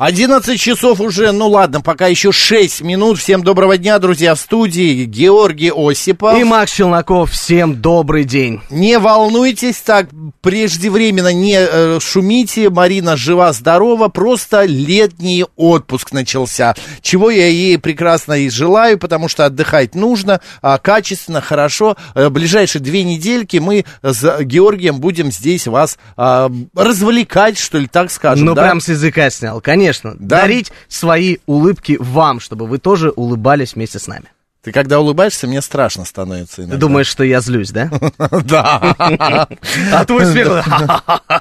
11 часов уже, ну ладно, пока еще 6 минут. Всем доброго дня, друзья, в студии Георгий Осипов. И Макс Челноков, всем добрый день. Не волнуйтесь так, преждевременно не э, шумите. Марина жива-здорова, просто летний отпуск начался. Чего я ей прекрасно и желаю, потому что отдыхать нужно, а, качественно, хорошо. Э, ближайшие две недельки мы с Георгием будем здесь вас а, развлекать, что ли, так скажем. Ну, да? прям с языка снял, конечно. Да. Дарить свои улыбки вам, чтобы вы тоже улыбались вместе с нами. Ты когда улыбаешься, мне страшно становится Ты иногда. думаешь, что я злюсь, да? Да. А твой смех...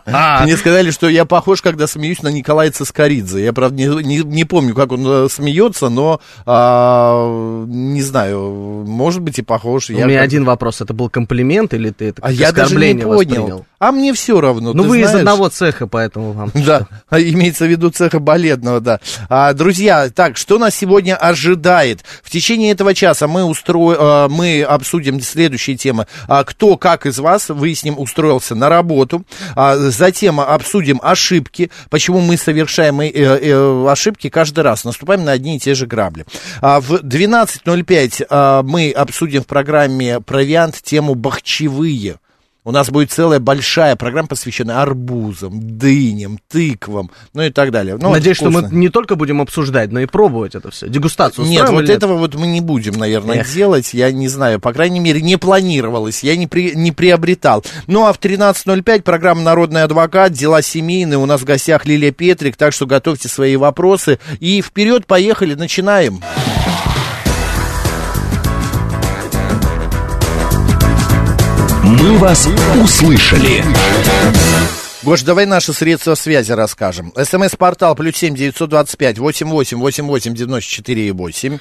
Мне сказали, что я похож, когда смеюсь на Николая Цискоридзе. Я, правда, не, помню, как он э, смеется, но а, не знаю, может быть и похож. У меня один вопрос. Это был комплимент или ты это А оскорбление понял. воспринял? А мне все равно. Ну, ты вы из одного цеха, поэтому вам... Да, имеется в виду цеха балетного, да. А, друзья, так, что нас сегодня ожидает? В течение этого часа мы, устро... а, мы обсудим следующие темы. А, кто, как из вас, выясним, устроился на работу. А, затем обсудим ошибки, почему мы совершаем э, э, ошибки каждый раз, наступаем на одни и те же грабли. А, в 12.05 а, мы обсудим в программе «Провиант» тему «Бахчевые». У нас будет целая большая программа, посвященная арбузам, дыням, тыквам, ну и так далее. Ну, Надеюсь, что мы не только будем обсуждать, но и пробовать это все. Дегустацию Нет, вот или этого вот мы не будем, наверное, Эх. делать. Я не знаю, по крайней мере, не планировалось, я не, при, не приобретал. Ну, а в 13.05 программа «Народный адвокат», дела семейные. У нас в гостях Лилия Петрик, так что готовьте свои вопросы. И вперед, поехали, начинаем. «Мы вас услышали». Гош, давай наши средства связи расскажем. СМС-портал плюс семь девятьсот двадцать пять восемь восемь восемь восемь девяносто четыре и восемь.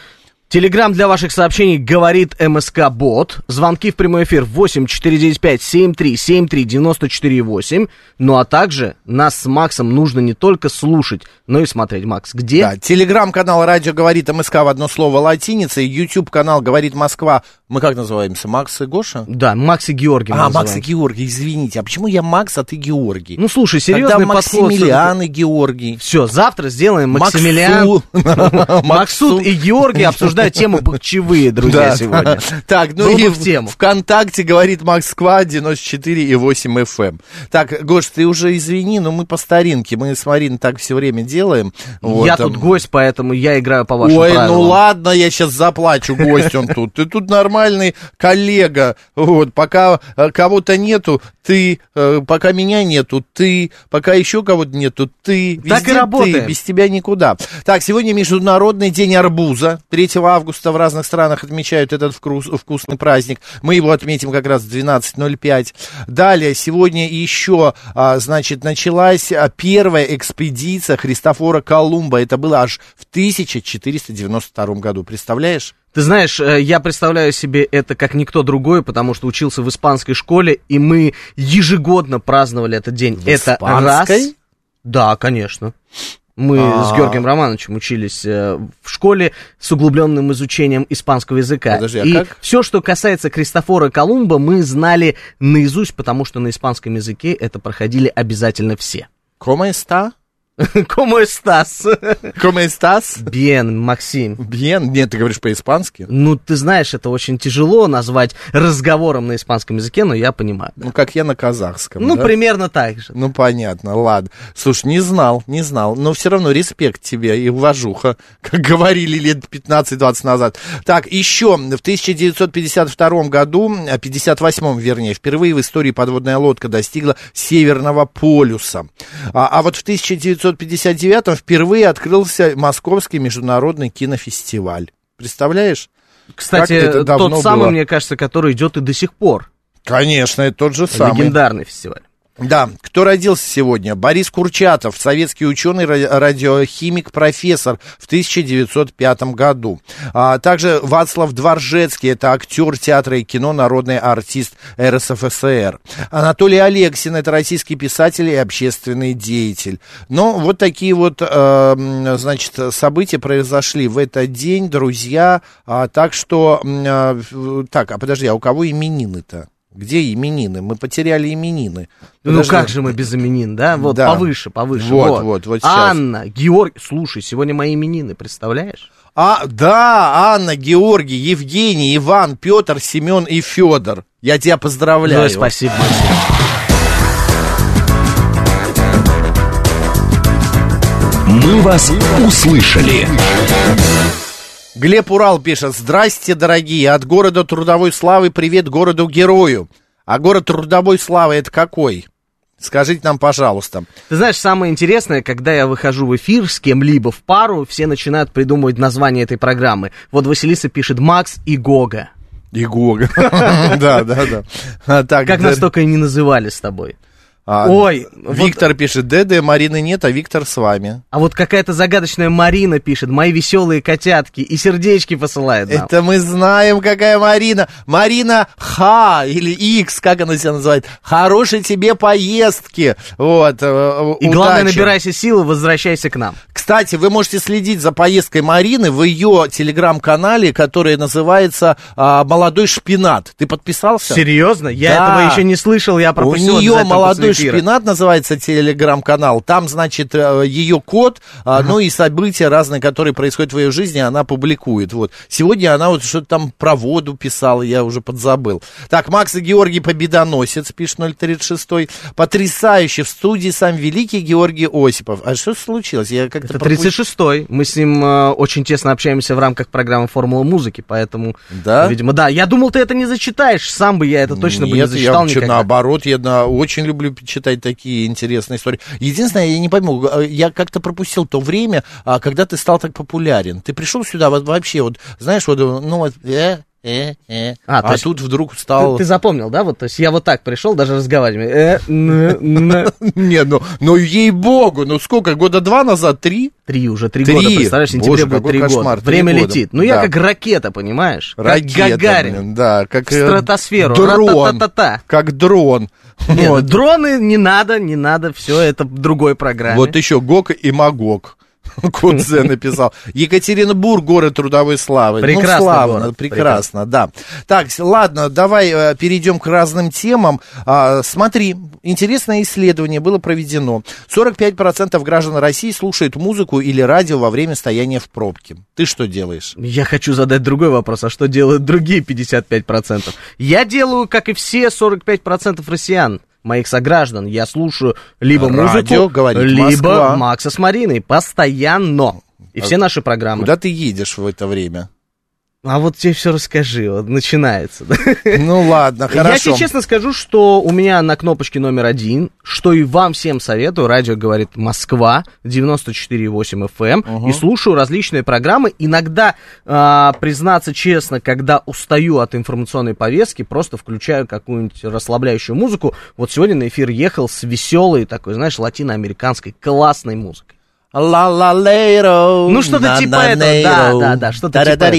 Телеграмм для ваших сообщений говорит МСК Бот. Звонки в прямой эфир 8 495 73 73 94 8. Ну а также нас с Максом нужно не только слушать, но и смотреть. Макс, где? Да, телеграм-канал «Радио говорит МСК» в одно слово латиница, YouTube-канал «Говорит Москва». Мы как называемся? Макс и Гоша? Да, Макс и Георгий. А. Макс и Георгий, извините. А почему я Макс, а ты Георгий? Ну слушай, серьезный Тогда подход. Максимилиан и Георгий. Все, завтра сделаем Максимилиан, Максу. Максут и Георгий обсуждают тему бахчевые, друзья, сегодня. Так, ну Было и в тему. ВКонтакте говорит Москва 94 и 8 FM. Так, Гош, ты уже извини, но мы по старинке. Мы с Мариной так все время делаем. Я тут гость, поэтому я играю по вашим Ой, ну ладно, я сейчас заплачу, гость он тут. Ты тут нормальный коллега. Вот, пока э, кого-то нету, ты, э, пока меня нету, ты, пока еще кого-то нету, ты. Везде Так и работаем. Ты, без тебя никуда. Так, сегодня Международный день арбуза. 3 августа в разных странах отмечают этот вкус- вкусный праздник. Мы его отметим как раз в 12.05. Далее, сегодня еще, а, значит, началась а, первая экспедиция Христофора Колумба. Это было аж в 1492 году. Представляешь? Ты знаешь, э, я представляю себе это как никто другой, потому что учился в испанской школе, и мы ежегодно праздновали этот день. В это испанской? раз. Да, конечно. Мы А. с Георгием Романовичем учились э, в школе с углубленным изучением испанского языка. Подожди, а и как? все, что касается Кристофора Колумба, мы знали наизусть, потому что на испанском языке это проходили обязательно все. ¿Cómo está? Como estás? ¿Cómo estás? Бен, Максим. Bien. Нет, ты говоришь по-испански. Ну, ты знаешь, это очень тяжело назвать разговором на испанском языке, но я понимаю. Ну, как я на казахском. Ну, да? примерно так же. Ну, понятно, ладно. Слушай, не знал, не знал. Но все равно респект тебе и уважуха, как говорили лет 15-20 назад. Так, еще в 1952 году, а, 58 вернее, впервые в истории подводная лодка достигла Северного полюса. А, а вот в 1900 1959 впервые открылся Московский международный кинофестиваль. Представляешь? Кстати, это давно тот самый, было? мне кажется, который идет и до сих пор. Конечно, это тот же самый. Легендарный фестиваль. Да, кто родился сегодня? Борис Курчатов, советский ученый, ра- радиохимик, профессор в 1905 году. А также Вацлав Дворжецкий, это актер театра и кино, народный артист РСФСР. Анатолий Алексин, это российский писатель и общественный деятель. Но вот такие вот, э, значит, события произошли в этот день, друзья. А, так что, в- так, а подожди, а у кого именины-то? Где именины? Мы потеряли именины. Ну Подожди. как же мы без именин, да? Вот Да. повыше, повыше. Вот, вот, вот сейчас. Анна, Георгий, слушай, сегодня мои именины, представляешь? А, да, Анна, Георгий, Евгений, Иван, Петр, Семен и Федор. Я тебя поздравляю. Ой, спасибо. «Мы вас услышали». Глеб Урал пишет. Здрасте, дорогие. От города трудовой славы привет городу-герою. А город трудовой славы это какой? Скажите нам, пожалуйста. Ты знаешь, самое интересное, когда я выхожу в эфир с кем-либо в пару, все начинают придумывать название этой программы. Вот Василиса пишет Макс и Гога. Игога. Да, да, да. А, так, Как нас только и не называли с тобой. А, Ой, вот- Виктор пишет. ДД, Марины нет, а Виктор с вами. А вот какая-то загадочная Марина пишет, мои веселые котятки, и сердечки посылает нам. Это мы знаем, какая Марина. Марина Х или X, как она себя называет. Хорошей тебе поездки. Вот. э, И главное, удачи. набирайся силы, возвращайся к нам. Кстати, вы можете следить за поездкой Марины в ее телеграм-канале, который называется а, «Молодой шпинат». Ты подписался? Серьезно? Я Да. этого еще не слышал, я У пропустил. нее обязательно молодой. Шпинат называется телеграм-канал. Там, значит, э, ее код, а, ну и события разные, которые происходят в ее жизни, она публикует. Вот. Сегодня она вот что-то там про воду писала, я уже подзабыл. Так, Макс и Георгий Победоносец, пишет 036. Потрясающе. В студии сам великий Георгий Осипов. А что случилось? Я как-то Это пропустил. 36-й. Мы с ним э, очень тесно общаемся в рамках программы «Формула музыки», поэтому, Да? видимо, да. Я думал, ты это не зачитаешь, сам бы я это точно бы не Нет, зачитал я никогда. наоборот, я на- очень люблю читать такие интересные истории. Единственное, я не пойму, э, я как-то пропустил то время, а, когда ты стал так популярен. Ты пришел сюда вот вообще, вот, знаешь, вот, ну вот, э, э, э, А, а, есть тут вдруг Ты, стал... ты запомнил, да? Вот, то есть я вот так пришел, даже разговариваю. Э. Не, ну, ну ей-богу, ну сколько, года два назад, три? Три уже, три, года, представляешь, в сентябре будет три года. Время летит. Ну, я как ракета, понимаешь? Ракета, как Гагарин. да, как... Э, стратосферу. Дрон, как дрон. Нет, Вот. дроны не надо, не надо, все это в другой программе. Вот еще Гок и Магог. Кодзе написал. Екатеринбург, город трудовой славы. Прекрасный ну, славно, город, прекрасно, да. Так, ладно, давай э, перейдем к разным темам. А, смотри, интересное исследование было проведено. 45% граждан России слушают музыку или радио во время стояния в пробке. Ты что делаешь? Я хочу задать другой вопрос. А что делают другие 55%? Я делаю, как и все 45% россиян, моих сограждан. Я слушаю либо Радио, музыку, говорит либо Москва. Макса с Мариной. Постоянно. И все наши программы. Куда ты едешь в это время? А вот тебе все расскажи. Вот начинается. да. Ну ладно, Я хорошо. тебе честно скажу, что у меня на кнопочке номер один, что и вам всем советую, радио говорит Москва, 94,8 FM, и слушаю различные программы. Иногда, а, признаться честно, когда устаю от информационной повестки, просто включаю какую-нибудь расслабляющую музыку. Вот сегодня на эфир ехал с веселой такой, знаешь, латиноамериканской классной музыкой. Ла ла лейро Ну, что-то типа этого, да, да, да, что-то типа этого.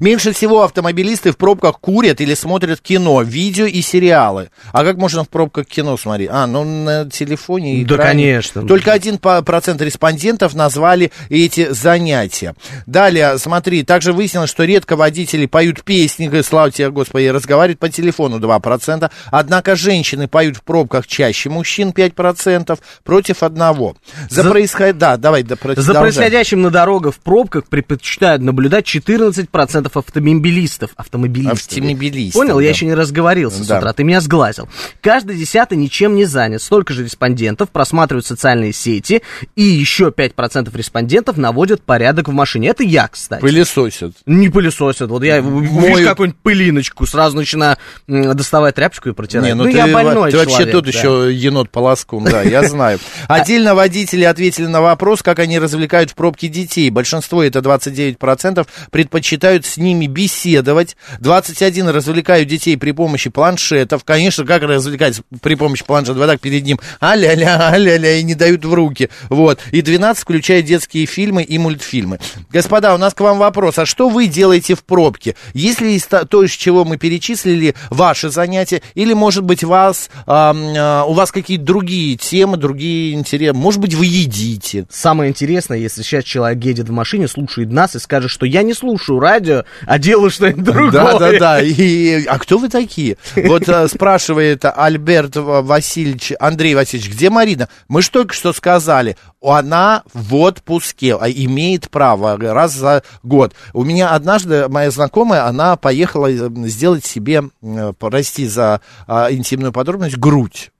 Меньше всего автомобилисты в пробках курят или смотрят кино, видео и сериалы. А как можно в пробках кино смотреть? А, ну на телефоне и Да, конечно. Только один процент респондентов назвали эти занятия. Далее, смотри, также выяснилось, что редко водители поют песни, слава тебе, Господи, разговаривают по телефону 2%. Однако женщины поют в пробках чаще мужчин 5% против одного. Хорошо. За, За- происход- Да, давай, да, За происходящим на дорогах в пробках предпочитают наблюдать 14% автомобилистов. Автомобилистов. Автомобилистов, Понял? да. Я еще не разговорился с Да. утра, ты меня сглазил. Каждый десятый ничем не занят. Столько же респондентов просматривают социальные сети, и еще 5% респондентов наводят порядок в машине. Это я, кстати. Пылесосят. Не пылесосят. Вот я вижу какую-нибудь пылиночку, сразу начинаю доставать тряпочку и протирать. Не, ну, ну ты, я больной ты вообще человек, тут да. еще енот полоскун, да, я знаю. Отдельно водители ответили на вопрос, как они развлекают в пробке детей. Большинство, это 29%, предпочитают с ними беседовать. 21 развлекают детей при помощи планшетов. Конечно, как развлекать при помощи планшета? Вот так перед ним а-ля-ля, а-ля-ля, и не дают в руки. Вот. И 12 включают детские фильмы и мультфильмы. Господа, у нас к вам вопрос. А что вы делаете в пробке? Если из то, из чего мы перечислили, ваши занятия, или, может быть, вас, ам, а, у вас какие-то другие темы, другие интересы, может быть, вы едите. Самое интересное, если сейчас человек едет в машине, слушает нас и скажет, что я не слушаю радио, а делаю что-нибудь другое. Да, да, да. И, а кто вы такие? Вот а, спрашивает Альберт Васильевич, Андрей Васильевич, где Марина? Мы же только что сказали, она в отпуске, а имеет право раз за год. У меня однажды моя знакомая, она поехала э, сделать себе, э, прости за а, интимную подробность, грудь.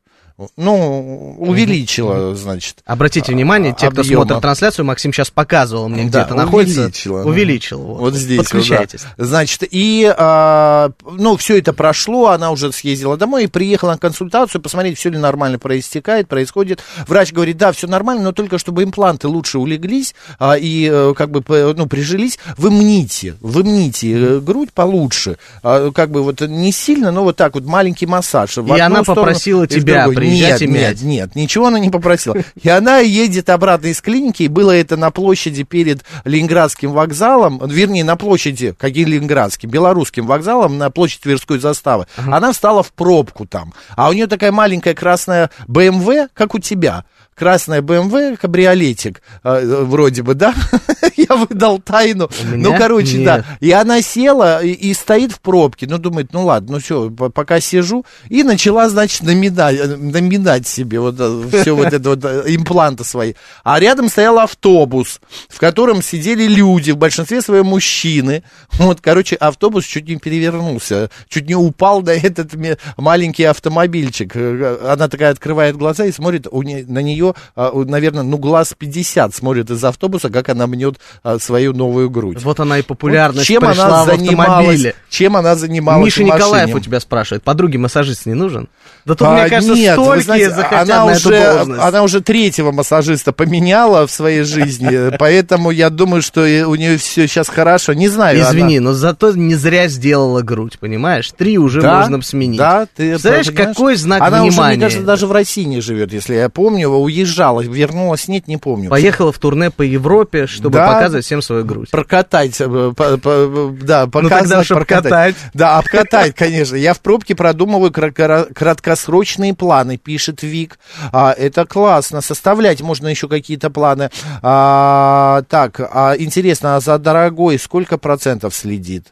Ну, увеличила, значит. Обратите внимание, те, кто объема. смотрит трансляцию, Максим сейчас показывал мне, где Да, это находится. увеличила. Увеличил. Вот, Вот здесь. вот, да. Подключайтесь. Значит, и, а, ну, все это прошло, она уже съездила домой и приехала на консультацию, посмотреть, все ли нормально проистекает, происходит. Врач говорит, да, все нормально, но только чтобы импланты лучше улеглись а, и, э, как бы, ну, прижились, вы мните, вы мните э, грудь получше. А, как бы вот не сильно, но вот так вот маленький массаж. в И она сторону попросила тебя другую. Приезжать нет, и мять. Нет, нет, ничего она не попросила. И она едет обратно из клиники, и было это на площади перед Ленинградским вокзалом, вернее, на площади, каким Ленинградским, Белорусским вокзалом, на площадь Тверской заставы. Она встала в пробку там, а у нее такая маленькая красная БМВ, как у тебя. Красная БМВ, кабриолетик, э, вроде бы, да? Я выдал тайну. Ну, короче, нет. да. И она села и, и стоит в пробке. Ну, думает, ну ладно, ну все, пока сижу. И начала, значит, наминать, э, наминать себе вот все вот это вот э, импланты свои. А рядом стоял автобус, в котором сидели люди, в большинстве своем мужчины. Вот, короче, автобус чуть не перевернулся, чуть не упал на этот маленький автомобильчик. Э, Она такая открывает глаза и смотрит у не- на нее, наверное, ну, глаз 50 смотрит из автобуса, как она мнет а, свою новую грудь. Вот она и популярность чем пришла она в занималась? Чем она занималась Миша? Николаев у тебя спрашивает, подруге массажист не нужен? Да тут, А, мне кажется, нет, столькие знаете, захотят она на уже, эту должность. она уже третьего массажиста поменяла в своей жизни, поэтому я думаю, что у нее все сейчас хорошо. Не знаю. Извини, она- но зато не зря сделала грудь, понимаешь? Три уже Да, можно сменить. Да, ты Знаешь, понимаешь? какой знак Она уже, внимания? мне кажется, даже в России не живет, если я помню, уезжала, вернулась, нет, не помню. Поехала в турне по Европе, чтобы Да. показывать всем свою грудь. Прокатать, э, по- по- да, Ну, показывать, чтоб прокатать. катать. Да, обкатать, конечно. Я в пробке продумываю кра- кра- краткосрочные планы, пишет Вик. А, это классно. Составлять можно еще какие-то планы. А, так, а, интересно, а за дорогой сколько процентов следит?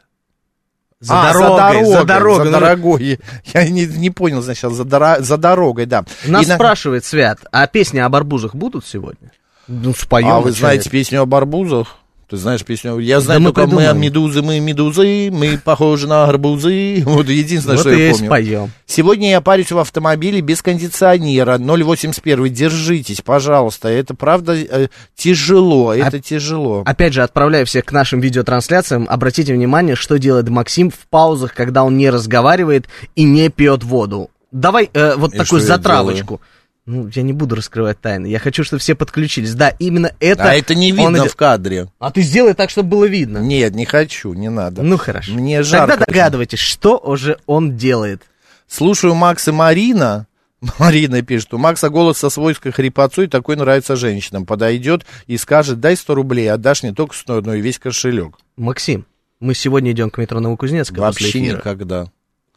За А, дорогой, за дорогой, за дорогой. за Ну, дорогой. Я не, не понял, значит, за, дора- за дорогой, да. Нас И на- спрашивает Свят, а песни об арбузах будут сегодня? Ну, споем. А вы знаете песню об арбузах? Ты знаешь песню? Я знаю мы только мы придумаем. медузы, мы медузы, мы похожи на арбузы. Вот единственное, Вот что я помню. споем. Сегодня я парюсь в автомобиле без кондиционера. 081. Держитесь, пожалуйста. Это правда э, тяжело. Это тяжело. Опять же, отправляю всех к нашим видеотрансляциям. Обратите внимание, что делает Максим в паузах, когда он не разговаривает и не пьет воду. Давай э, вот И такую я затравочку. Ну, я не буду раскрывать тайны. Я хочу, чтобы все подключились. Да, именно это... а это не он видно идет. в кадре. А ты сделай так, чтобы было видно. Нет, не хочу, не надо. Ну, хорошо. Мне жарко. Тогда догадывайтесь, что уже он делает. Слушаю Макс и Марина. Марина пишет, у Макса голос со свойской хрипотцой, такой нравится женщинам. Подойдет и скажет, дай 100 рублей, отдашь не только 100, но и весь кошелек. Максим, мы сегодня идем к метро Новокузнецка Вообще никогда.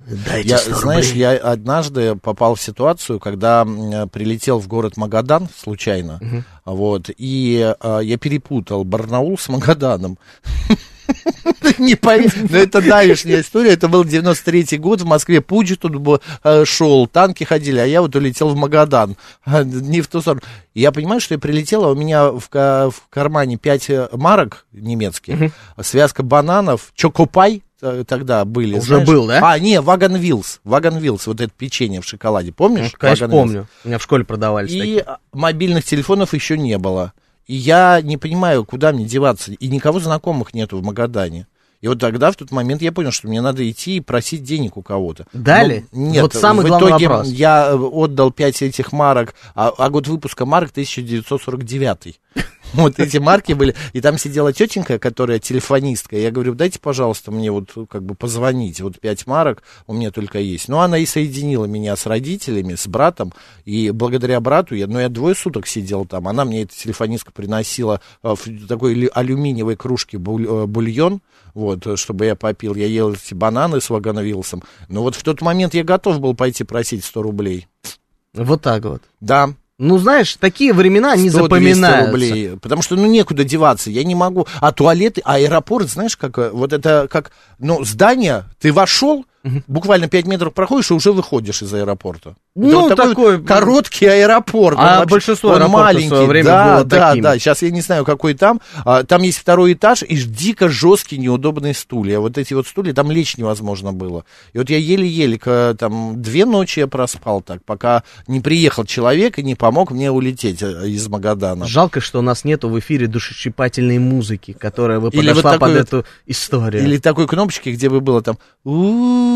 Дайте Я, 100 знаешь, рублей. я однажды попал в ситуацию, когда прилетел в город Магадан случайно, вот, и а, я перепутал Барнаул с Магаданом. Не поверишь, но это давешняя история. Это был 93-й год, в Москве путь тут э, шел, танки ходили, а я вот улетел в Магадан. Не в ту сторону. Я понимаю, что я прилетел, а у меня в, в кармане 5 марок немецких, связка бананов, чокопай э, тогда были. Уже знаешь? был, да? А, не, Вагон Вилс. Вагон Вилс, вот это печенье в шоколаде, помнишь? Ну, Конечно, Wagon Wheels? помню. У меня в школе продавались такие. И а, мобильных телефонов еще не было. И я не понимаю, куда мне деваться. И никого знакомых нету в Магадане. И вот тогда, в тот момент, я понял, что мне надо идти и просить денег у кого-то. Дали? Но нет, Вот самый в главный итоге вопрос. я э, отдал 5 этих марок, а, а год выпуска марок 1949. Вот эти марки были, и там сидела тетенька, которая телефонистка, я говорю, дайте, пожалуйста, мне вот как бы позвонить, вот 5 марок у меня только есть. Ну, она и соединила меня с родителями, с братом, и благодаря брату, я, ну, я двое суток сидел там, она мне, эта телефонистка, приносила э, в такой ли- алюминиевой кружке э, бульон, вот, э, чтобы я попил, я ел эти бананы с вагоновилсом, но вот в тот момент я готов был пойти просить 100 рублей. Вот так вот. Да, Ну, знаешь, такие времена не 100-200 запоминаются. рублей. Потому что, ну, некуда деваться. Я не могу. А туалеты, а аэропорт, знаешь, как, э, вот это как, ну, здание, ты вошел, буквально 5 метров проходишь и уже выходишь из аэропорта. Это Ну, вот такой- короткий аэропорт. А Он вообще- большинство он аэропортов в маленький. свое время да, было да, таким. да. Сейчас я не знаю, какой там. А, там есть второй этаж и дико жесткие неудобные стулья. Вот эти вот стулья, там лечь невозможно было. И вот я еле-еле, там, две ночи я проспал так, пока не приехал человек и не помог мне улететь э, из Магадана. Жалко, что у нас нету в эфире душещипательной музыки, которая бы Или подошла вот такой под эту историю. Или такой кнопочки, где бы было там «У-у-у»,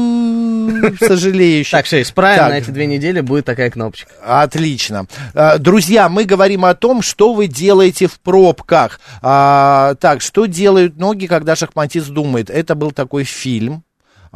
сожалеющий. Так, все, исправим, Так. на эти две недели будет такая кнопочка. Отлично. А, Друзья, мы говорим о том, что вы делаете в пробках. А, так, что делают ноги, когда шахматист думает? Это был такой фильм.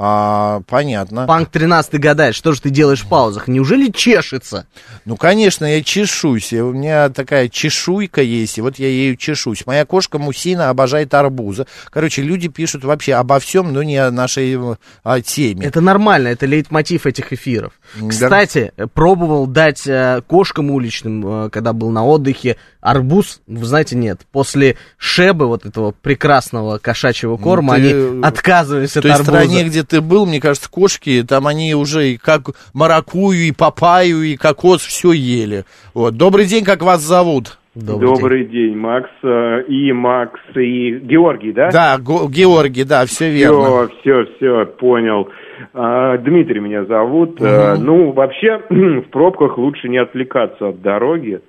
А, понятно. Панк 13 гадает, что же ты делаешь в паузах? Неужели чешется? Ну, конечно, я чешусь. У меня такая чешуйка есть, и вот я ею чешусь. Моя кошка Мусина обожает арбузы. Короче, люди пишут вообще обо всем, но не о нашей э, о теме. Это нормально, это лейтмотив этих эфиров. Да. Кстати, пробовал дать э, кошкам уличным, э, когда был на отдыхе, арбуз, вы знаете, нет. После шебы вот этого прекрасного кошачьего корма, ты, они отказывались В от той арбуза. стране, где ты был, мне кажется, кошки, там они уже и как маракую, и папаю, и кокос все ели. Вот. Добрый день, как вас зовут? Добрый день. день, Макс. э, И Макс, и Георгий, да? Да, Го- Георгий, да, все верно. Все, все, все, понял. А, Дмитрий меня зовут. Э, Ну, вообще, в пробках лучше не отвлекаться от дороги.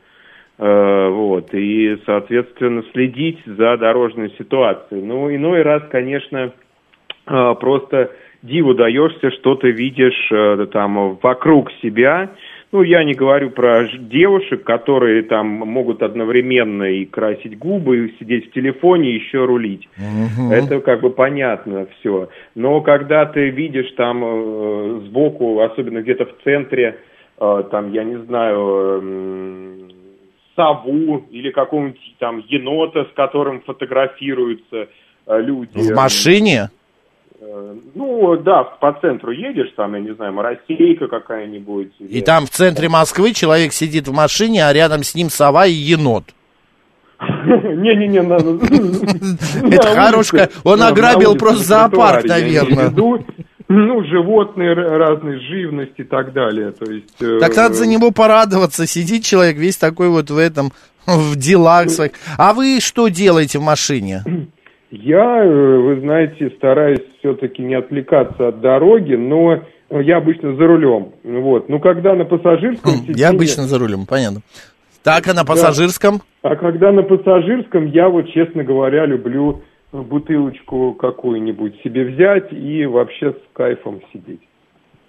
Э, Вот, и, соответственно, следить за дорожной ситуацией. Ну, иной раз, конечно, э, просто диву даешься, что ты видишь э, там вокруг себя. Ну, я не говорю про девушек, которые там могут одновременно и красить губы, и сидеть в телефоне, и еще рулить. Это как бы понятно все. Но когда ты видишь там сбоку, особенно где-то в центре, там, я не знаю, сову или какого-нибудь там енота, с которым фотографируются э, люди. В машине? Э, Ну, да, по центру едешь, там, я не знаю, моросейка какая-нибудь. или- И там в центре Москвы человек сидит в машине, а рядом с ним сова и енот. Не-не-не, Это хорошая- он ограбил просто зоопарк, наверное. Ну, животные р- разной живности и так далее. То есть, э, Так надо за него порадоваться. Сидит человек весь такой вот в этом, в делах своих. А вы что делаете в машине? Я, э, вы знаете, стараюсь все-таки не отвлекаться от дороги, но я обычно за рулем. Вот. Ну, когда на пассажирском сиденье... Хм, Я обычно за рулем, понятно. Так, а на пассажирском? А когда на пассажирском, я вот, честно говоря, люблю бутылочку какую-нибудь себе взять и вообще с кайфом сидеть.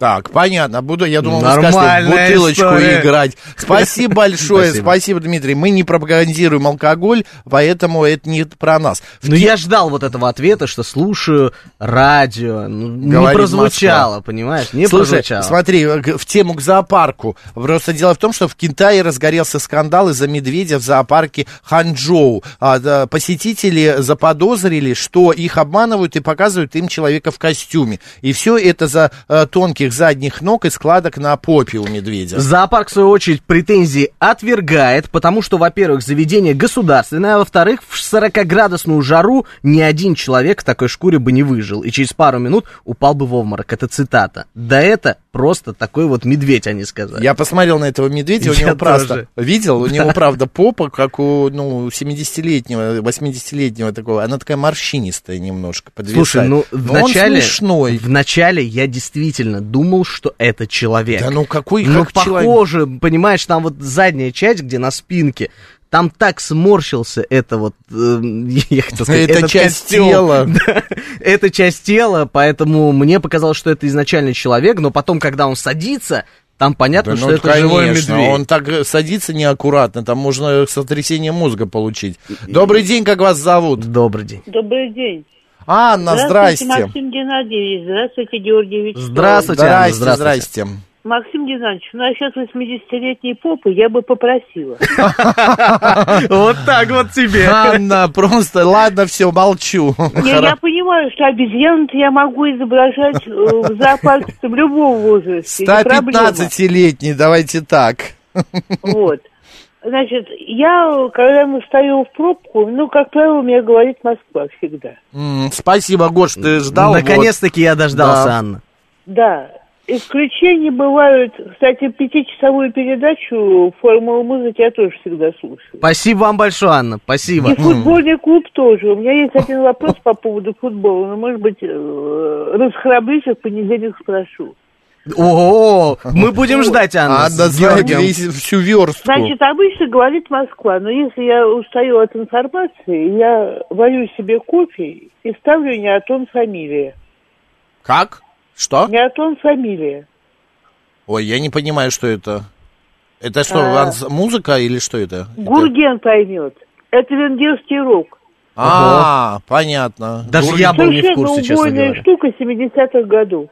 Так, понятно. Буду, я думал, вы скажете, Нормальная бутылочку история. играть. Спасибо большое, Спасибо. спасибо, Дмитрий. Мы не пропагандируем алкоголь, поэтому это не про нас. В Ну, те- я ждал вот этого ответа, что слушаю радио. Ну, не Говорит прозвучало, понимаешь? Не Слушай, прозвучало. смотри, г- в тему к зоопарку. Просто дело в том, что в Китае разгорелся скандал из-за медведя в зоопарке Ханчжоу. А, посетители заподозрили, что их обманывают и показывают им человека в костюме. И все это за э, тонких длинных задних ног и складок на попе у медведя. Зоопарк, в свою очередь, претензии отвергает, потому что, во-первых, заведение государственное, а во-вторых, в 40-градусную жару ни один человек в такой шкуре бы не выжил и через пару минут упал бы в обморок. Это цитата. Да это просто такой вот медведь, они сказали. Я посмотрел на этого медведя, у Я него тоже. Видел? У него, правда, попа, как у, ну, 70-летнего, 80-летнего такого. Она такая морщинистая немножко, подвисает. Слушай, ну в начале, смешной. в начале я действительно думал, что это человек. Да ну какой Ну, как человек? похоже, понимаешь, там вот задняя часть, где на спинке, там так сморщился это вот, э, я хотел сказать, Это часть костюм. тела. Да, это часть тела, поэтому мне показалось, что это изначально человек, но потом, когда он садится, там понятно, Да что ну, это живой конечно, медведь. он так э, садится неаккуратно, там можно сотрясение мозга получить. Добрый день, как вас зовут? Добрый день. Добрый день. Анна, здрасте. Максим Геннадьевич. Здравствуйте, Георгий Вячеславович. Здравствуйте, Анна, Здрасте, здравствуйте. Максим Геннадьевич, ну а сейчас 80-летней попы я бы попросила. Вот так вот тебе. Анна, просто, ладно, все, молчу. Не, я понимаю, что обезьян я могу изображать э, в зоопарке в любом возрасте. не проблема. 115-летний, давайте так. Вот. Значит, я, когда мы встаю в пробку, ну, как правило, мне говорит Москва всегда. Спасибо, Гош, ты ждал. Наконец-таки я дождался, Да. Анна. Да. Исключения бывают. Кстати, пятичасовую передачу «Формулу музыки» я тоже всегда слушаю. Спасибо вам большое, Анна, спасибо. И футбольный клуб тоже. У меня есть один вопрос по поводу футбола, но, может быть, э, расхрабрюсь, в понедельник спрошу. О, мы будем ждать, Анна. Анна знает всю верстку. Значит, обычно говорит Москва, но если я устаю от информации, я варю себе кофе и ставлю не Атон фамилия. Как? Что? Не Атон фамилия. Ой, я не понимаю, что это. Это что, А. музыка или что это? Это- Гурген поймет. Это венгерский рок. А, понятно. Даже Гурген. я был не в курсе, честно убойная говоря. штука 70-х годов.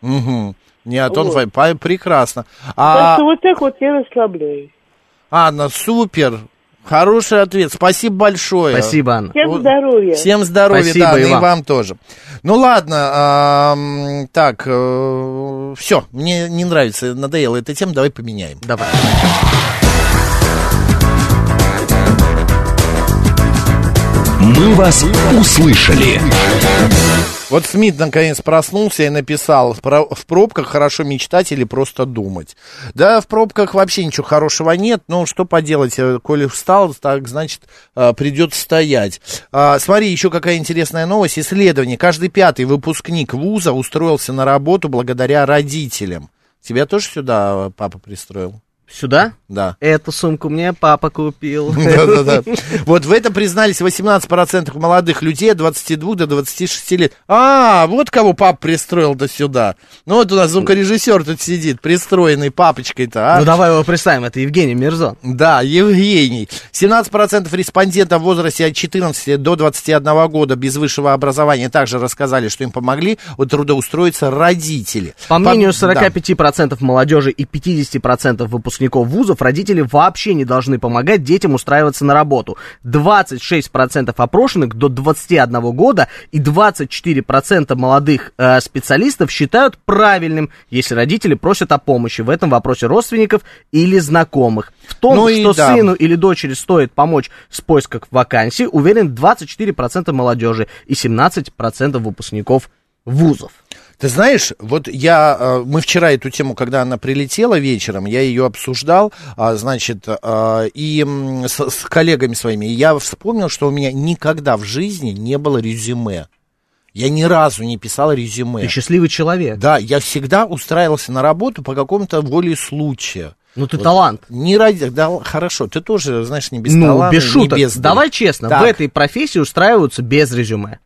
Мгм. Не, а Вот. фай- прекрасно. Так А, что вот так вот я расслабляюсь. Анна, супер. Хороший ответ. Спасибо большое. Спасибо, Анна. Всем здоровья. Всем здоровья, Спасибо, да, и и вам. вам тоже. Ну ладно, ам, так, все, мне не нравится, надоела эта тема, давай поменяем. Давай. «Мы вас услышали». Вот Смит наконец проснулся и написал, «Про- в пробках хорошо мечтать или просто думать. Да, в пробках вообще ничего хорошего нет, но что поделать, э, коли встал, так значит э, придется стоять. А, смотри, еще какая интересная новость, исследование. Каждый пятый выпускник вуза устроился на работу благодаря родителям. Тебя тоже сюда э, папа пристроил? Сюда? Да. Эту сумку мне папа купил. Да-да-да. Вот в этом признались 18% молодых людей от 22 до 26 лет. А, вот кого пап пристроил-то сюда. Ну вот у нас звукорежиссер тут сидит, пристроенный папочкой-то, а. Ну давай его представим, это Евгений Мирзон. Да, Евгений. 17% респондентов в возрасте от 14 до 21 года без высшего образования также рассказали, что им помогли вот трудоустроиться родители. По мнению да. 45% молодежи и 50% выпускников вузов, родители вообще не должны помогать детям устраиваться на работу. 26% опрошенных до 21 года и 24% молодых э, специалистов считают правильным, если родители просят о помощи в этом вопросе родственников или знакомых. В том, Ну что да. сыну или дочери стоит помочь с поиском вакансий, уверен 24% молодежи и 17% выпускников вузов. Ты знаешь, вот я, э, мы вчера эту тему, когда она прилетела вечером, я ее обсуждал, а, значит, э, и с, с коллегами своими, и я вспомнил, что у меня никогда в жизни не было резюме. Я ни разу не писал резюме. Ты счастливый человек. Да, я всегда устраивался на работу по какому-то воле случая. Ну ты талант. Не ради, да, хорошо, ты тоже, знаешь, не без ну, таланта, без не шуток. без- Давай честно, Так. в этой профессии устраиваются без резюме.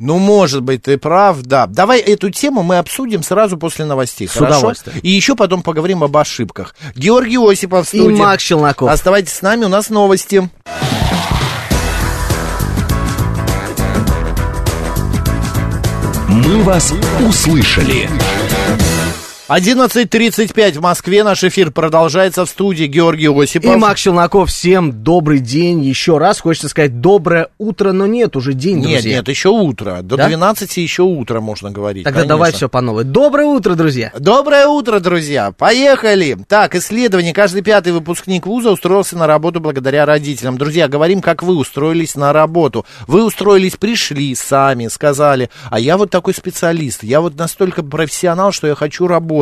Ну, может быть, ты прав, да. Давай эту тему мы обсудим сразу после новостей, С хорошо? удовольствием. И еще потом поговорим об ошибках. Георгий Осипов в И студии. Макс Челноков. Оставайтесь с нами, у нас новости. «Мы вас услышали». 11.35 в Москве. Наш эфир продолжается в студии Георгий Осипов. И Макс Челноков, всем добрый день еще раз. Хочется сказать доброе утро, но нет, уже день, Нет, друзья. нет, еще утро. До Да? 12 еще утро можно говорить. Тогда конечно. давай все по новой. Доброе утро, друзья. Доброе утро, друзья! Поехали! Так, исследование. Каждый пятый выпускник вуза устроился на работу благодаря родителям. Друзья, говорим, как вы устроились на работу. Вы устроились, пришли сами, сказали, а я вот такой специалист, я вот настолько профессионал, что я хочу работать.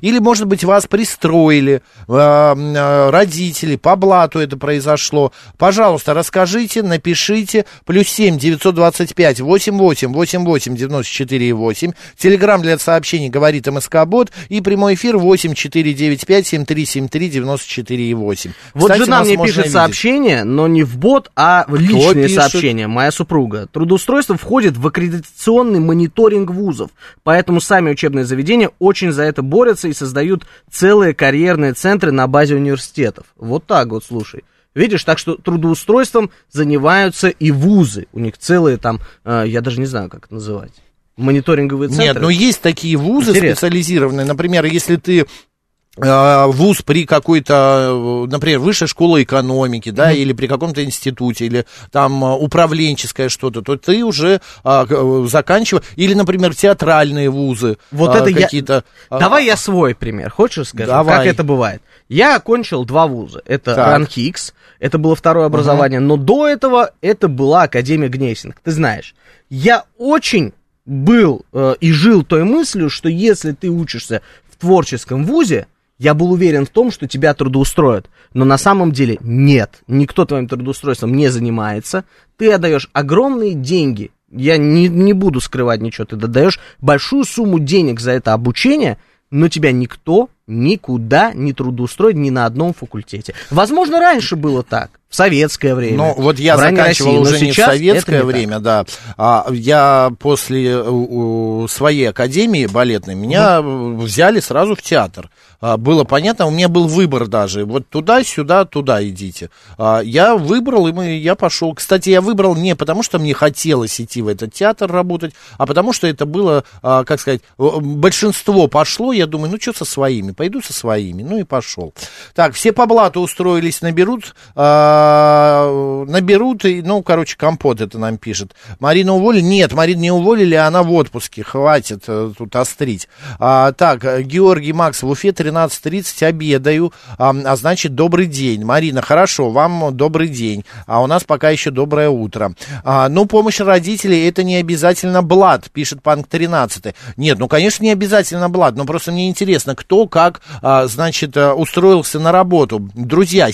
Или, может быть, вас пристроили, э, э, родители, по блату это произошло. Пожалуйста, расскажите, напишите. Плюс семь девятьсот двадцать пять восемь восемь восемь восемь девяносто четыре восемь. Телеграмм для сообщений говорит МСК Бот. И прямой эфир восемь четыре девять пять семь три семь три девяносто четыре восемь. Вот жена мне пишет сообщение, но не в бот, а в личные пишет? сообщения, моя супруга. Трудоустройство входит в аккредитационный мониторинг вузов, поэтому сами учебные заведения очень за это борются и создают целые карьерные центры на базе университетов. Вот так вот, слушай. Видишь, так что трудоустройством занимаются и вузы. У них целые там, э, я даже не знаю, как это называть, мониторинговые центры. Нет, но есть такие вузы Интересно. специализированные. Например, если ты вуз при какой-то, э, например, высшая школа экономики, да, или при каком-то институте, или там э, управленческое что-то, то ты уже а, э, заканчиваешь, или, например, театральные вузы, Вот а, это я- какие-то... а, Давай я свой пример. Хочешь скажу, Давай. как это бывает? Я окончил два вуза. Это Так. РАНХИКС, это было второе образование, но до этого это была Академия Гнесинг. Ты знаешь, я очень был э, и жил той мыслью, что если ты учишься в творческом вузе, я был уверен в том, что тебя трудоустроят. Но на самом деле нет. Никто твоим трудоустройством не занимается. Ты отдаешь огромные деньги. Я не, не буду скрывать ничего. Ты отдаешь большую сумму денег за это обучение, но тебя никто никуда не трудоустроит ни на одном факультете. Возможно, раньше было так, в советское время. Ну, вот я заканчивал России, уже не в советское не время, да. А, я после э, у- своей академии балетной меня э, взяли сразу в театр. А, было понятно, у меня был выбор даже. Вот туда, сюда, туда идите. А, я выбрал, и мы, я пошел. Кстати, я выбрал не потому, что мне хотелось идти в этот театр работать, а потому что это было, а, как сказать, большинство пошло. Я думаю, ну что со своими? Пойду со своими. Ну и пошел. Так, все по блату устроились, наберут, а, наберут, и, ну, короче, компот это нам пишет. Марина уволили? Нет, Марина не уволили, она в отпуске, хватит э, тут острить. А, так, э, Георгий Макс, в Уфе 13.30 обедаю, а, а значит, добрый день. Марина, хорошо, вам добрый день, а у нас пока еще доброе утро. А, ну, помощь родителей, это не обязательно блат, пишет Панк 13. Нет, ну, конечно, не обязательно блат, но просто мне интересно, кто как, а, значит, э, устроился на работу. Друзья,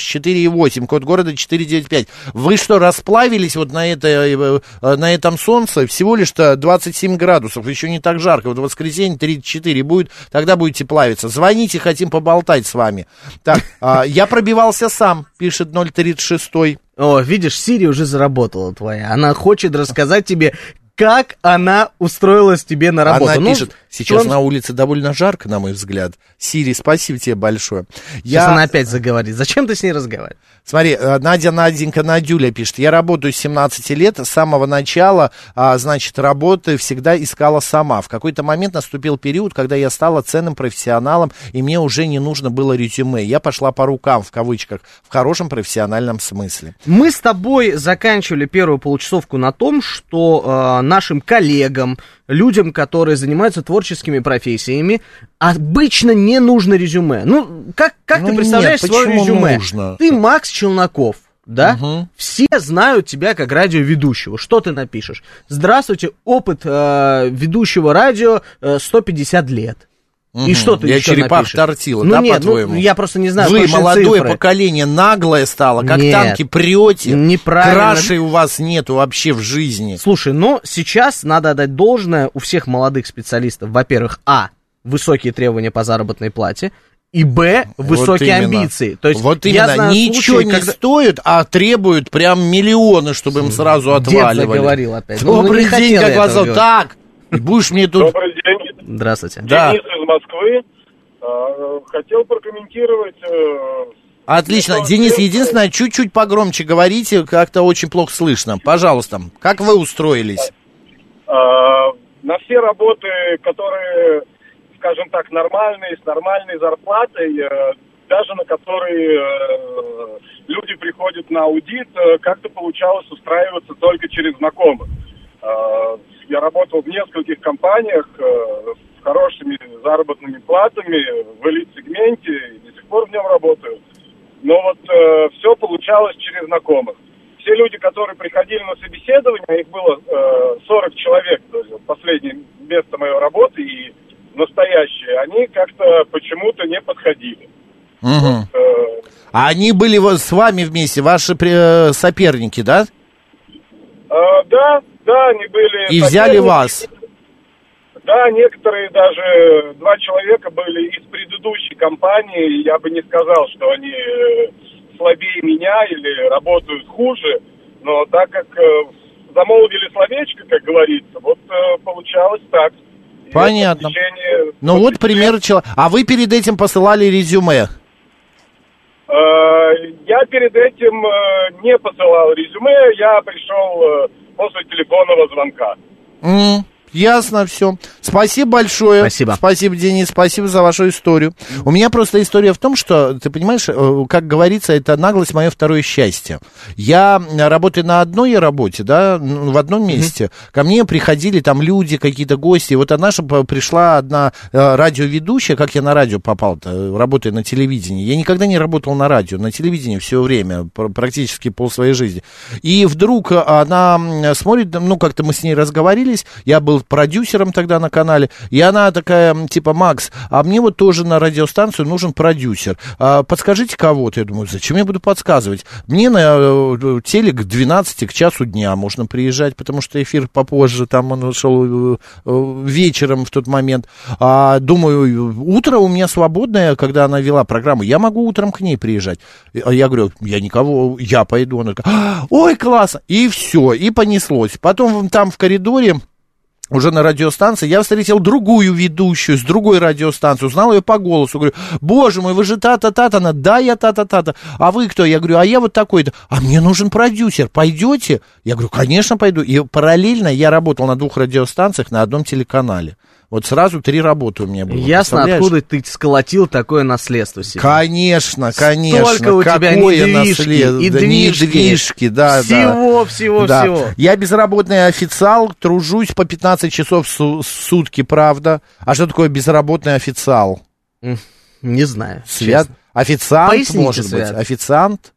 7373948, код города 495. Вы что, расплавились вот на, это, э, э, на этом солнце? Всего лишь-то 27 градусов, еще не так жарко. Вот в воскресенье 34 будет, тогда будете плавиться. Звоните, хотим поболтать с вами. Так, а, я пробивался сам, пишет 036. О, видишь, Сири уже заработала твоя. Она хочет рассказать тебе, как она устроилась тебе на работу. Она Ну, пишет, сейчас чем- на улице довольно жарко, на мой взгляд. Сири, спасибо тебе большое. Сейчас она опять заговорит. Зачем ты с ней разговариваешь? Смотри, э, Надя, Наденька, Надюля пишет, я работаю с 17 лет, с самого начала, а, значит, работы всегда искала сама. В какой-то момент наступил период, когда я стала ценным профессионалом, и мне уже не нужно было резюме. Я пошла по рукам, в кавычках, в хорошем профессиональном смысле. Мы с тобой заканчивали первую получасовку на том, что э, нашим коллегам, людям, которые занимаются творческими профессиями, обычно не нужно резюме. Ну, как, как Ну ты нет, представляешь свое почему резюме? нужно? Ты Макс Челноков. Да? Мгм. Все знают тебя как радиоведущего. Что ты напишешь? Здравствуйте, опыт э, ведущего радио э, 150 лет. И Мгм. что ты Я еще черепах напишешь? тортила, ну, да, нет, по-твоему? Ну, я просто не знаю Вы, молодое цифры. поколение, наглое стало, как Нет. танки прете. Неправильно. Крашей у вас нету вообще в жизни. Слушай, но сейчас надо отдать должное у всех молодых специалистов. Во-первых, а, высокие требования по заработной плате, и б, высокие Вот именно. амбиции. То есть вот я именно, знаю ничего случаи, не когда- стоит, а требуют прям миллионы, чтобы им сразу Дед отваливали. заговорил опять. Ну, Добрый не день, как я вас зовут? Так, и будешь мне тут... Добрый день. Здравствуйте. Да, Денис Москвы. А, Хотел прокомментировать... э, отлично. Денис, единственное, чуть-чуть погромче говорите, как-то очень плохо слышно. Пожалуйста, как вы устроились? а, На все работы, которые скажем так, нормальные, с нормальной зарплатой, э, даже на которые э, люди приходят на аудит, э, как-то получалось устраиваться только через знакомых. Э, я работал в нескольких компаниях э, с хорошими заработными платами в элит-сегменте и до сих пор в нем работаю. Но вот э, все получалось через знакомых. Все люди, которые приходили на собеседование, их было э, 40 человек, то есть последнее место моей работы и настоящие, они как-то почему-то не подходили. Э, А они были вот с вами вместе, ваши э, соперники, да? э, да, да, они были... И взяли вас. Да, некоторые даже, два человека были из предыдущей компании, я бы не сказал, что они э, слабее меня или работают хуже, но так как э, замолвили словечко, как говорится, вот э, получалось так. Понятно. течение- Ну вот пример человека. А вы перед этим посылали резюме? Я перед этим не посылал резюме, я пришел после телефонного звонка. М, Ясно все. Спасибо большое. Спасибо. Спасибо, Денис, спасибо за вашу историю. У меня просто история в том, что, ты понимаешь, э, как говорится, это наглость мое второе счастье. Я э, работаю на одной работе, да, в одном месте. Ко мне приходили там люди, какие-то гости. Вот одна же п- пришла одна э, радиоведущая, как я на радио попал-то, э, работая на телевидении. Я никогда не работал на радио, на телевидении все время, пр- практически пол своей жизни. И вдруг э, она смотрит, ну, как-то мы с ней разговорились, я был продюсером тогда на канале, и она такая, типа, Макс, а мне вот тоже на радиостанцию нужен продюсер. А, подскажите кого-то. Я думаю, зачем я буду подсказывать? Мне на э, телек к 12, к часу дня можно приезжать, потому что эфир попозже, там он шел э, э, вечером в тот момент. А, думаю, утро у меня свободное, когда она вела программу, я могу утром к ней приезжать. А я говорю, я никого, я пойду. Она такая, «А, ой, классно. И все, и понеслось. Потом там в коридоре уже на радиостанции, я встретил другую ведущую с другой радиостанции, узнал ее по голосу, говорю, боже мой, вы же та-та-та-та, она, да, я та-та-та-та, а вы кто? Я говорю, а я вот такой-то, а мне нужен продюсер, пойдете? Я говорю, конечно, пойду, и параллельно я работал на двух радиостанциях на одном телеканале, вот сразу три работы у меня было. Ясно, откуда ты сколотил такое наследство себе. Конечно, конечно. Столько у тебя недвижки, наследство? и Да, движки. недвижки, да, Всего, да. всего, Да. всего. Я безработный официал, тружусь по 15 часов в су- в сутки, правда. А что такое безработный официал? Не знаю. Свят? честно. Официант, Поясните, может быть. Свят. Официант?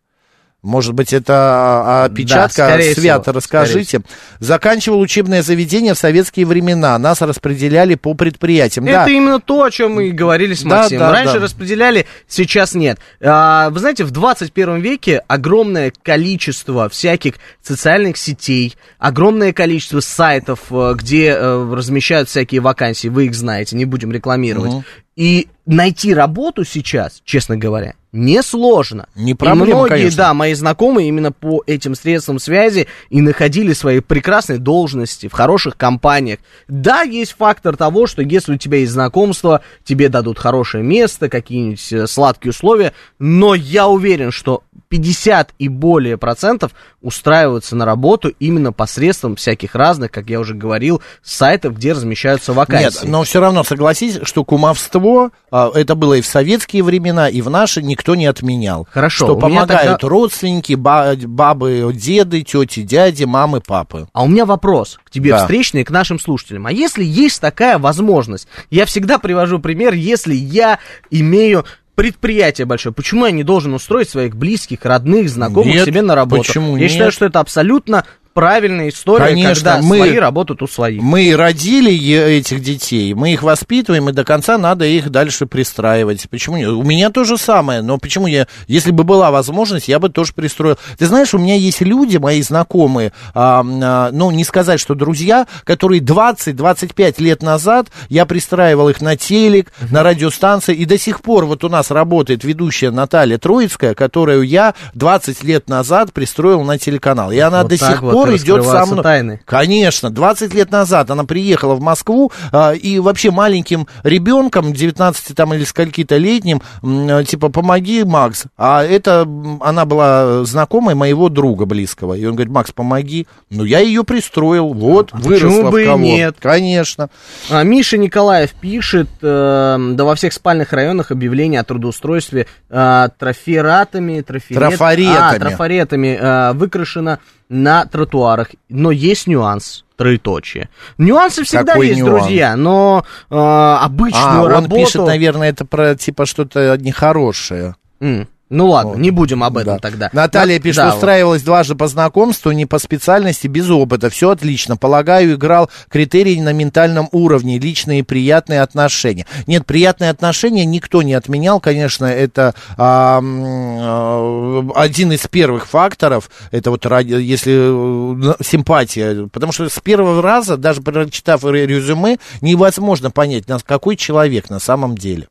Может быть, это а, опечатка? скорее Свято, всего, расскажите. Заканчивал учебное заведение в советские времена. Нас распределяли по предприятиям. Это да. именно то, о чем мы и говорили с Да, Максимом. да, Раньше да. распределяли, сейчас нет. А, вы знаете, в 21 веке огромное количество всяких социальных сетей, огромное количество сайтов, э, где э, размещают всякие вакансии, вы их знаете, не будем рекламировать. Мгм. И найти работу сейчас, честно говоря, несложно. Не и проблема, многие, конечно. да, мои знакомые именно по этим средствам связи и находили свои прекрасные должности в хороших компаниях. Да, есть фактор того, что если у тебя есть знакомство, тебе дадут хорошее место, какие-нибудь э, сладкие условия, но я уверен, что 50 и более процентов устраиваются на работу именно посредством всяких разных, как я уже говорил, сайтов, где размещаются вакансии. Нет, но все равно согласись, что кумовство, а, это было и в советские времена, и в наши никто не отменял. Хорошо, Что помогают тогда- родственники, ба- бабы, деды, тети, дяди, мамы, папы. А у меня вопрос к тебе Да. встречный, к нашим слушателям. А если есть такая возможность, я всегда привожу пример, если я имею предприятие большое, почему я не должен устроить своих близких, родных, знакомых Нет, себе на работу? почему я нет? считаю, что это абсолютно правильная история, Конечно, когда мы- свои работают у своих. Мы родили этих детей, мы их воспитываем, и до конца надо их дальше пристраивать. Почему нет? У меня то же самое, но почему я, если бы была возможность, я бы тоже пристроил. Ты знаешь, у меня есть люди, мои знакомые, а, а, ну, не сказать, что друзья, которые 20-25 лет назад я пристраивал их на телек, на радиостанции, и до сих пор вот у нас работает ведущая Наталья Троицкая, которую я 20 лет назад пристроил на телеканал. И она Вот до сих вот. Разговор идет со мной. тайны. Конечно, 20 лет назад она приехала в Москву, а, и вообще маленьким ребенком, 19 там или скольки-то летним, м, типа, помоги, Макс. А это, она была знакомой моего друга близкого. И он говорит, Макс, помоги. Ну, я ее пристроил, вот, выросла А почему в бы и кого. нет? Конечно. А, Миша Николаев пишет, э, да во всех спальных районах объявление о трудоустройстве э, трафератами, траферет- Трафаретами. а, трафаретами э, выкрашено на тротуарах. Но есть нюанс, троеточие. Нюансы всегда Какой есть, нюанс? друзья, но э, обычную А, он работу... пишет, наверное, это про, типа, что-то нехорошее. М, Ну ладно, не будем об этом Да. тогда. Наталья Да, пишет, да, устраивалась дважды по знакомству, не по специальности, без опыта. Все отлично. Полагаю, играл критерий на ментальном уровне, личные и приятные отношения. Нет, приятные отношения никто не отменял. Конечно, это а, а, один из первых факторов. Это вот ради, если э, симпатия. Потому что с первого раза, даже прочитав ре- резюме, невозможно понять, какой человек на самом деле.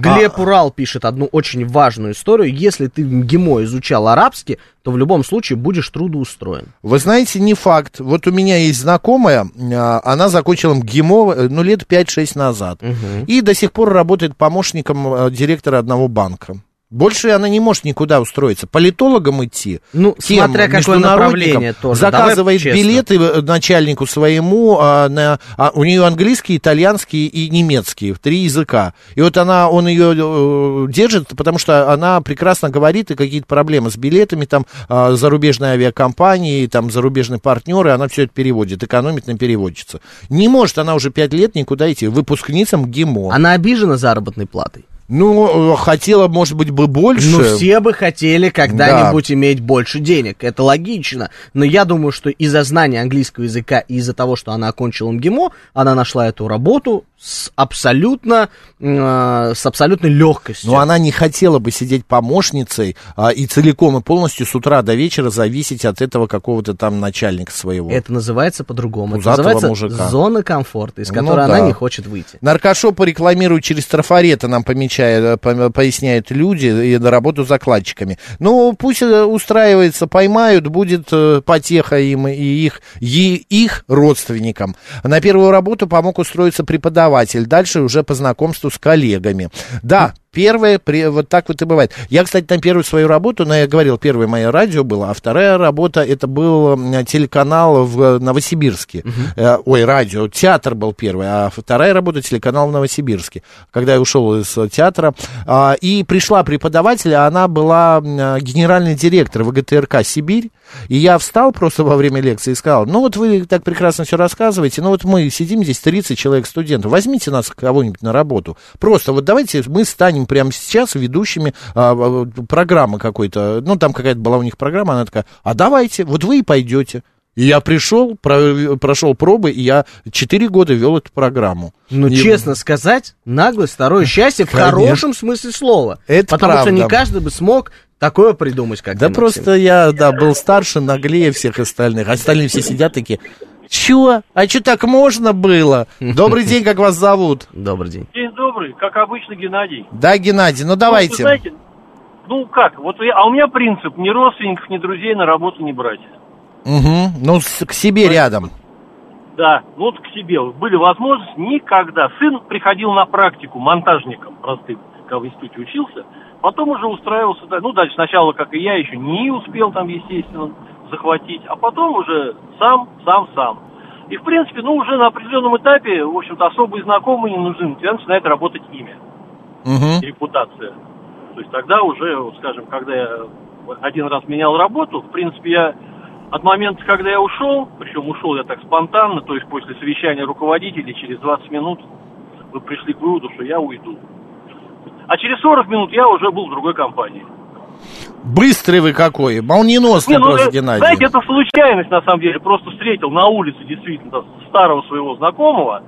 Глеб Урал пишет одну очень важную историю. Если ты в МГИМО изучал арабский, то в любом случае будешь трудоустроен. Вы знаете, не факт. Вот у меня есть знакомая, а, она закончила МГИМО, э, ну, лет 5-6 назад. И до сих пор работает помощником э, директора одного банка. Больше она не может никуда устроиться. Политологом идти. Ну, тем смотря какое направление тоже. Заказывает Давай честно. билеты э, начальнику своему. а, на, а у нее английский, итальянский и немецкий. Три языка. И вот она, он ее э, держит, потому что она прекрасно говорит, и какие-то проблемы с билетами, там, а, зарубежные авиакомпании, там, зарубежные партнеры, она все это переводит, экономит на переводчица. Не может она уже пять лет никуда идти. Выпускница МГИМО. Она обижена заработной платой? Ну, э, хотела, может быть, бы больше. Ну, все бы хотели когда-нибудь иметь больше денег, это логично. Но я думаю, что из-за знания английского языка и из-за того, что она окончила МГИМО, она нашла эту работу с абсолютно, э, с абсолютной легкостью. Но она не хотела бы сидеть помощницей а, и целиком и полностью с утра до вечера зависеть от этого какого-то там начальника своего. Это называется по-другому. Это называется мужика. зона комфорта, из Ну которой да. она не хочет выйти. Наркошопы рекламируют через трафареты, нам помечают, э, по- поясняют люди, и на работу закладчиками. Ну, пусть э, устраивается, поймают, будет э, потеха им и их, и их родственникам. На первую работу помог устроиться преподаватель, дальше уже по знакомству с коллегами. Да, Первое, при- вот так вот и бывает. Я, кстати, там первую свою работу, но я говорил, первое мое радио было, а вторая работа, это был телеканал в Новосибирске. Э, ой, радио, театр был первый, а вторая работа телеканал в Новосибирске. Когда я ушел из театра, а, и пришла преподаватель, а она была генеральный директор ВГТРК «Сибирь», и я встал просто во время лекции и сказал, ну вот вы так прекрасно все рассказываете, ну вот мы сидим здесь 30 человек студентов, возьмите нас кого-нибудь на работу. Просто вот давайте мы станем прямо сейчас ведущими а, программы какой-то. Ну там какая-то была у них программа, она такая, а давайте, вот вы и пойдете. И я пришел, про- прошел пробы, и я 4 года вел эту программу. Ну, И- честно сказать, наглость, второе счастье в Конечно. хорошем смысле слова. Это Потому что правда. не каждый бы смог такое придумать, как Да Максим. просто я, да, был старше, наглее всех остальных. Остальные все сидят такие, чё? А чё так можно было? Добрый день, как вас зовут? Добрый день. День добрый, как обычно, Геннадий. Да, Геннадий, ну Ну, давайте. знаете, ну как, вот я- а у меня принцип, ни родственников, ни друзей на работу не брать. Угу, ну с- к себе рядом. Да, ну вот к себе. Были возможности никогда. Сын приходил на практику монтажником простым, когда в институте учился. Потом уже устраивался, ну дальше сначала, как и я, еще не успел там, естественно, захватить, а потом уже сам, сам, сам. И, в принципе, ну, уже на определенном этапе, в общем-то, особые знакомые не нужны. У тебя начинает работать имя. Угу. репутация. То есть тогда уже, вот скажем, когда я один раз менял работу, в принципе, я от момента, когда я ушел, причем ушел я так спонтанно, то есть после совещания руководителей, через 20 минут вы пришли к выводу, что я уйду. А через 40 минут я уже был в другой компании. Быстрый вы какой, молниеносный Не, ну, просто, э, Геннадий. Знаете, это случайность, на самом деле. Просто встретил на улице действительно старого своего знакомого,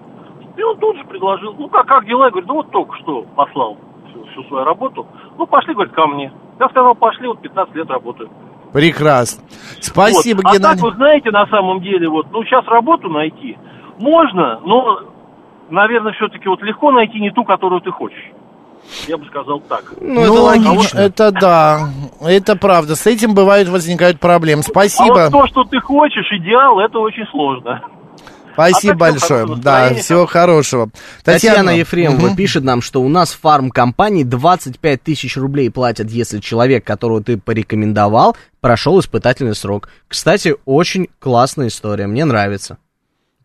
и он тут же предложил, ну как, как дела? Я говорю, ну вот только что послал всю, всю свою работу. Ну пошли, говорит, ко мне. Я сказал, пошли, вот 15 лет работаю. Прекрасно. Спасибо, Вот. А так, Геннадий. вы знаете, на самом деле, вот, ну сейчас работу найти можно, но, наверное, все-таки вот легко найти не ту, которую ты хочешь. Я бы сказал так. Ну, это логично. это да, это правда. С этим бывают возникают проблемы. А Спасибо. вот то, что ты хочешь, идеал, это очень сложно. Спасибо А большое. Да, всего хорошего. Татьяна, Ефремова Мгм. пишет нам, что у нас фармкомпании 25 тысяч рублей платят, если человек, которого ты порекомендовал, прошел испытательный срок. Кстати, очень классная история, мне нравится.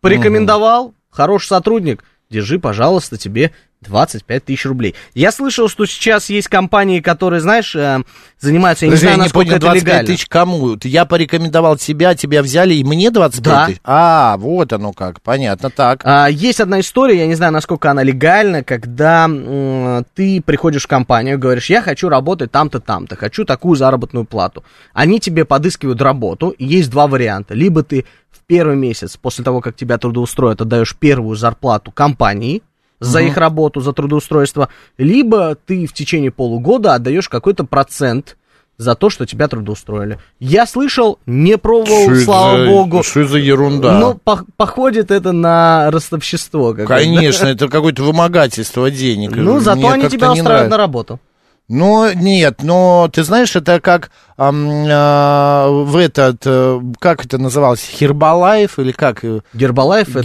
Порекомендовал, хороший сотрудник, держи, пожалуйста, тебе 25 тысяч рублей. Я слышал, что сейчас есть компании, которые, знаешь, э, занимаются, я не Подожди, знаю, я не насколько понял, это 25 легально. тысяч кому? Я порекомендовал тебя, тебя взяли, и мне 25 Да. тысяч? А, вот оно как, понятно, так. А, есть одна история, я не знаю, насколько она легальна, когда м, ты приходишь в компанию, говоришь, я хочу работать там-то, там-то, хочу такую заработную плату. Они тебе подыскивают работу, и есть два варианта. Либо ты в первый месяц, после того, как тебя трудоустроят, отдаешь первую зарплату компании за их работу, за трудоустройство, либо ты в течение полугода отдаешь какой-то процент за то, что тебя трудоустроили. Я слышал, не пробовал, Что слава за- богу. Что за ерунда? Ну, по- походит это на ростовщество. Конечно, это какое-то вымогательство денег. Ну, зато Мне они тебя устраивают на работу. Ну, нет, но ты знаешь, это как ам, а, в этот, э, как это называлось, Хербалаев или как? э, Гербалаев это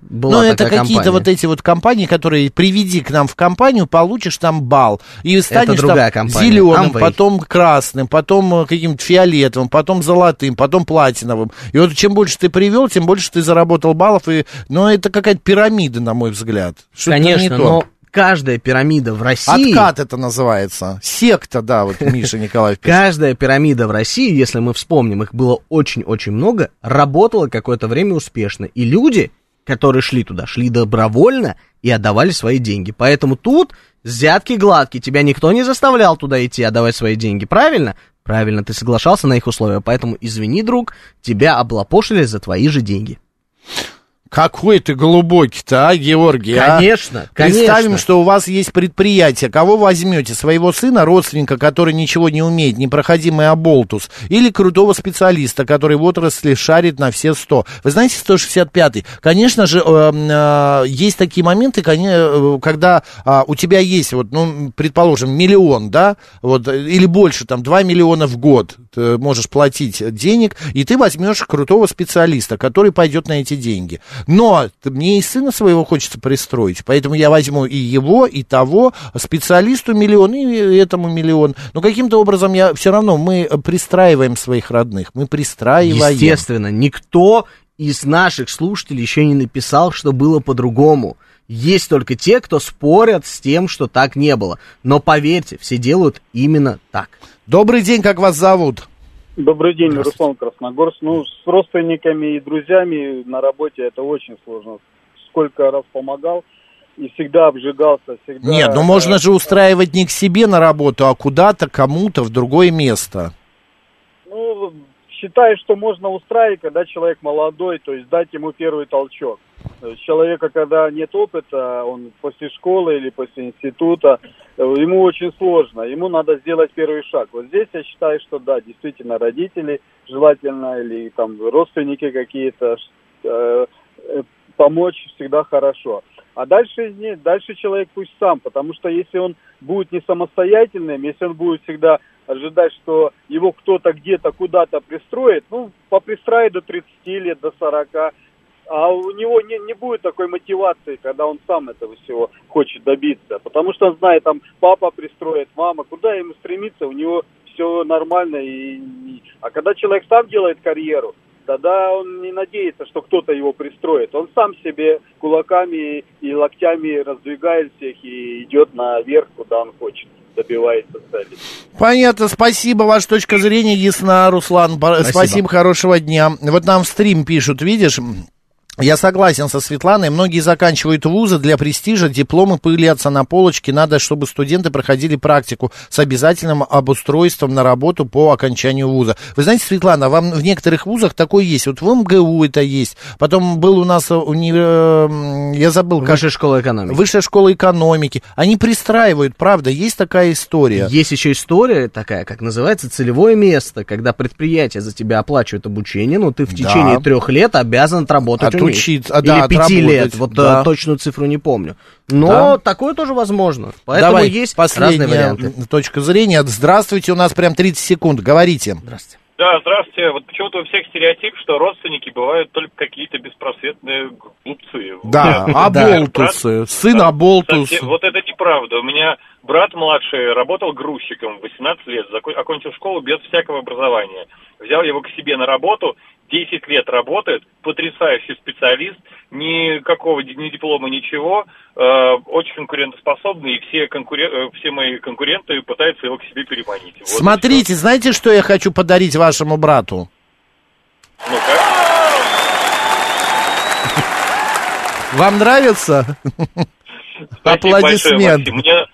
была ну, это какие-то вот эти вот компании, которые приведи к нам в компанию, получишь там бал. И станешь другая там компания, зеленым, Amway. потом красным, потом э, каким-то фиолетовым, потом золотым, потом платиновым. И вот чем больше ты привел, тем больше ты заработал баллов. И... Но это какая-то пирамида, на мой взгляд. Конечно, но каждая пирамида в России... Откат это называется. Секта, да, вот Миша Николаев пишет. Каждая пирамида в России, если мы вспомним, их было очень-очень много, работала какое-то время успешно. И люди, которые шли туда, шли добровольно и отдавали свои деньги. Поэтому тут взятки гладкие, тебя никто не заставлял туда идти отдавать свои деньги, правильно? Правильно, ты соглашался на их условия, поэтому извини, друг, тебя облапошили за твои же деньги. Какой ты глубокий-то, а, Георгий? а? Конечно, Представим, конечно. что у вас есть предприятие. Кого возьмете? Своего сына, родственника, который ничего не умеет, непроходимый оболтус? Или крутого специалиста, который в отрасли шарит на все 100? Вы знаете, 165-й? Конечно же, э, э, есть такие моменты, э, когда а, у тебя есть, вот, ну, предположим, миллион, да, вот, или больше, там, 2 миллиона в год ты можешь платить денег, и ты возьмешь крутого специалиста, который пойдет на эти деньги. Но мне и сына своего хочется пристроить, поэтому я возьму и его, и того, специалисту миллион, и этому миллион. Но каким-то образом я все равно, мы пристраиваем своих родных, мы пристраиваем. Естественно, никто из наших слушателей еще не написал, что было по-другому. Есть только те, кто спорят с тем, что так не было. Но поверьте, все делают именно так. Добрый день, как вас зовут? Добрый день, Руслан Красногорск. Ну, с родственниками и друзьями на работе это очень сложно. Сколько раз помогал и всегда обжигался, всегда... Нет, ну можно же устраивать не к себе на работу, а куда-то, кому-то, в другое место. Считаю, что можно устраивать, когда человек молодой, то есть дать ему первый толчок. Человека, когда нет опыта, он после школы или после института, ему очень сложно, ему надо сделать первый шаг. Вот здесь я считаю, что да, действительно, родители желательно или там родственники какие-то, э, помочь всегда хорошо. А дальше дальше человек пусть сам, потому что если он будет не самостоятельным, если он будет всегда ожидать, что его кто-то где-то куда-то пристроит, ну, попристраит до 30 лет, до 40, а у него не, не будет такой мотивации, когда он сам этого всего хочет добиться. Потому что он знает, там, папа пристроит, мама, куда ему стремиться, у него все нормально. И, и- А когда человек сам делает карьеру, тогда он не надеется, что кто-то его пристроит. Он сам себе кулаками и локтями раздвигает всех и идет наверх, куда он хочет, добивается цели. Понятно, спасибо, ваша точка зрения ясна, Руслан. Спасибо. Спасибо, хорошего дня. Вот нам в стрим пишут, видишь, я согласен со Светланой, многие заканчивают вузы для престижа, дипломы пылятся на полочке, надо, чтобы студенты проходили практику с обязательным обустройством на работу по окончанию вуза. Вы знаете, Светлана, вам в некоторых вузах такое есть, вот в МГУ это есть, потом был у нас уни... э, я забыл, как... Высшая школа экономики. Высшая школа экономики. Они пристраивают, правда, есть такая история. Есть еще история такая, как называется целевое место, когда предприятие за тебя оплачивает обучение, но ты в Да. течение трех лет обязан отработать у Отучиться, а, да, или пяти лет, вот да. э, точную цифру не помню. Но Да. такое тоже возможно. Поэтому Давай, есть последняя разные варианты. точка зрения. Здравствуйте, у нас прям 30 секунд. Говорите. Здравствуйте. Да, здравствуйте. Вот почему-то у всех стереотип, что родственники бывают только какие-то беспросветные глупцы. Да, оболтусы, брат- сын оболтус. совсем- Вот это неправда. У меня брат младший работал грузчиком в 18 лет, окончил школу без всякого образования. Взял его к себе на работу, 10 лет работает, потрясающий специалист, никакого ни диплома, ничего, э, очень конкурентоспособный, и все, конкурен- э, все мои конкуренты пытаются его к себе переманить. Вот Смотрите, знаете, что я хочу подарить вашему брату? всё. Ну-ка. Вам нравится? Спасибо большое, Аплодисмент. Максим. Мне-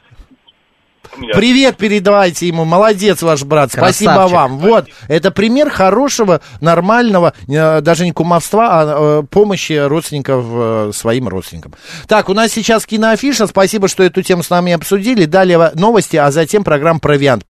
Привет передавайте ему, молодец ваш брат, спасибо Красавчик. вам. Вот, это пример хорошего, нормального, э, даже не кумовства, а э, помощи родственников э, своим родственникам. Так, у нас сейчас киноафиша, спасибо, что эту тему с нами обсудили. Далее новости, а затем программа «Провиант».